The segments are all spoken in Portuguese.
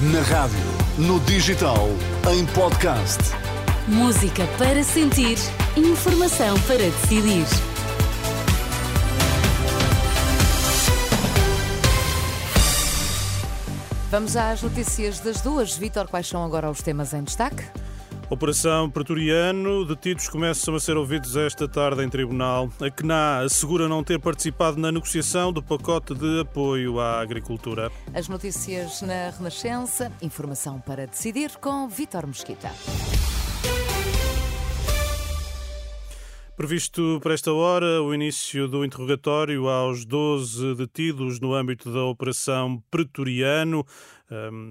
Na rádio, no digital, em podcast. Música para sentir, informação para decidir. Vamos às notícias das duas. Vítor, quais são agora os temas em destaque? Operação Pretoriano. Detidos começam a ser ouvidos esta tarde em tribunal. A CNA assegura não ter participado na negociação do pacote de apoio à agricultura. As notícias na Renascença. Informação para decidir com Vítor Mesquita. Previsto para esta hora o início do interrogatório aos 12 detidos no âmbito da Operação Pretoriano.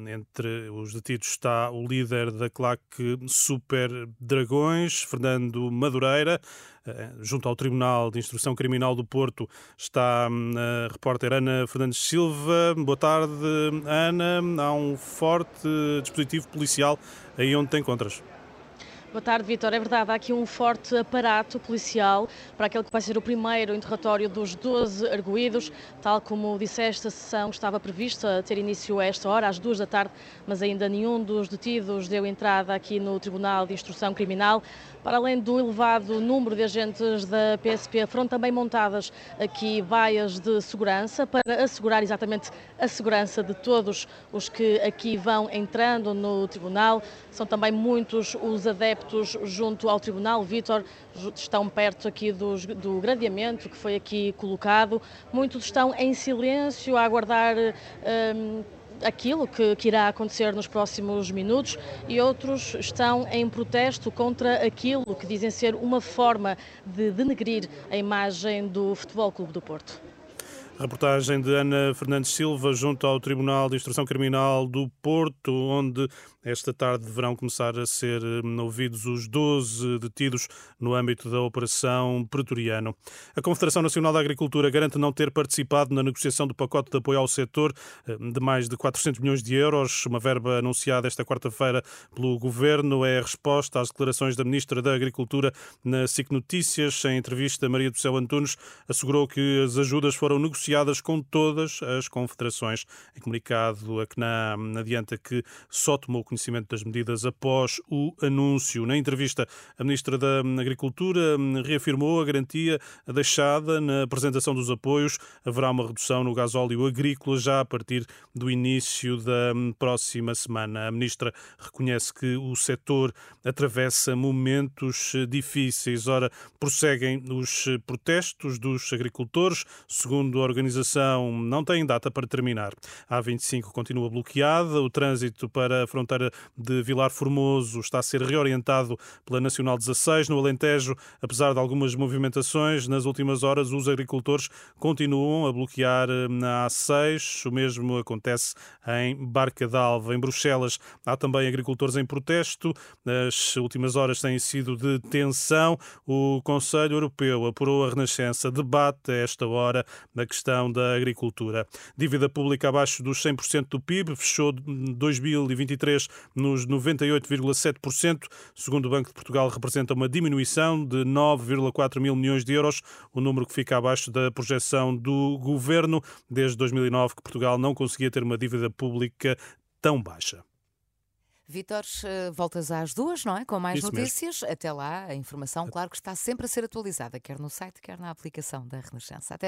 Entre os detidos está o líder da claque Super Dragões, Fernando Madureira. Eh, junto ao Tribunal de Instrução Criminal do Porto está hum, a repórter Ana Fernandes Silva. Boa tarde, Ana. Há um forte dispositivo policial aí onde te encontras. Boa tarde, Vitor. É verdade, há aqui um forte aparato policial para aquele que vai ser o primeiro interrogatório dos 12 arguídos. Tal como disseste, a sessão estava prevista ter início a esta hora, às duas da tarde, mas ainda nenhum dos detidos deu entrada aqui no Tribunal de Instrução Criminal. Para além do elevado número de agentes da PSP, foram também montadas aqui vaias de segurança para assegurar exatamente a segurança de todos os que aqui vão entrando no Tribunal. São também muitos os adeptos junto ao Tribunal. Vítor, estão perto aqui dos, do gradeamento que foi aqui colocado. Muitos estão em silêncio a aguardar. Um, aquilo que, que, irá acontecer nos próximos minutos e outros estão em protesto contra aquilo que dizem ser uma forma de denegrir a imagem do Futebol Clube do Porto. Reportagem de Ana Fernandes Silva junto ao Tribunal de Instrução Criminal do Porto, onde esta tarde deverão começar a ser hum, ouvidos os 12 detidos no âmbito da Operação Pretoriano. A Confederação Nacional da Agricultura garante não ter participado na negociação do pacote de apoio ao setor hum, de mais de 400 milhões de euros, uma verba anunciada esta quarta-feira pelo Governo. É a resposta às declarações da Ministra da Agricultura na SIC Notícias. Em entrevista, Maria do Céu Antunes assegurou que as ajudas foram negociadas com todas as confederações. Em comunicado, a CNA adianta que só tomou conhecimento das medidas após o anúncio. Na entrevista, a Ministra da Agricultura reafirmou a garantia deixada na apresentação dos apoios. Haverá uma redução no gasóleo agrícola já a partir do início da próxima semana. A Ministra reconhece que o setor atravessa momentos difíceis. Ora, prosseguem os protestos dos agricultores. Segundo a organização, não tem data para terminar. A A25 continua bloqueada. O trânsito para a fronteira de Vilar Formoso está a ser reorientado pela Nacional 16. No Alentejo, apesar de algumas movimentações, nas últimas horas os agricultores continuam a bloquear eh, na A6. O mesmo acontece em Barca d'Alva. Em Bruxelas há também agricultores em protesto. As últimas horas têm sido de tensão. O Conselho Europeu apurou a Renascença. Debate a esta hora na questão da agricultura. Dívida pública abaixo dos 100% do PIB, fechou 2023 nos 98,7%. Segundo o Banco de Portugal, representa uma diminuição de 9,4 mil milhões de euros, o número que fica abaixo da projeção do governo. Desde 2009 que Portugal não conseguia ter uma dívida pública tão baixa. Vitor, eh, voltas às duas, não é? Com mais Isso notícias. Mesmo. Até lá, a informação, claro que está sempre a ser atualizada, quer no site, quer na aplicação da Renascença. Até já.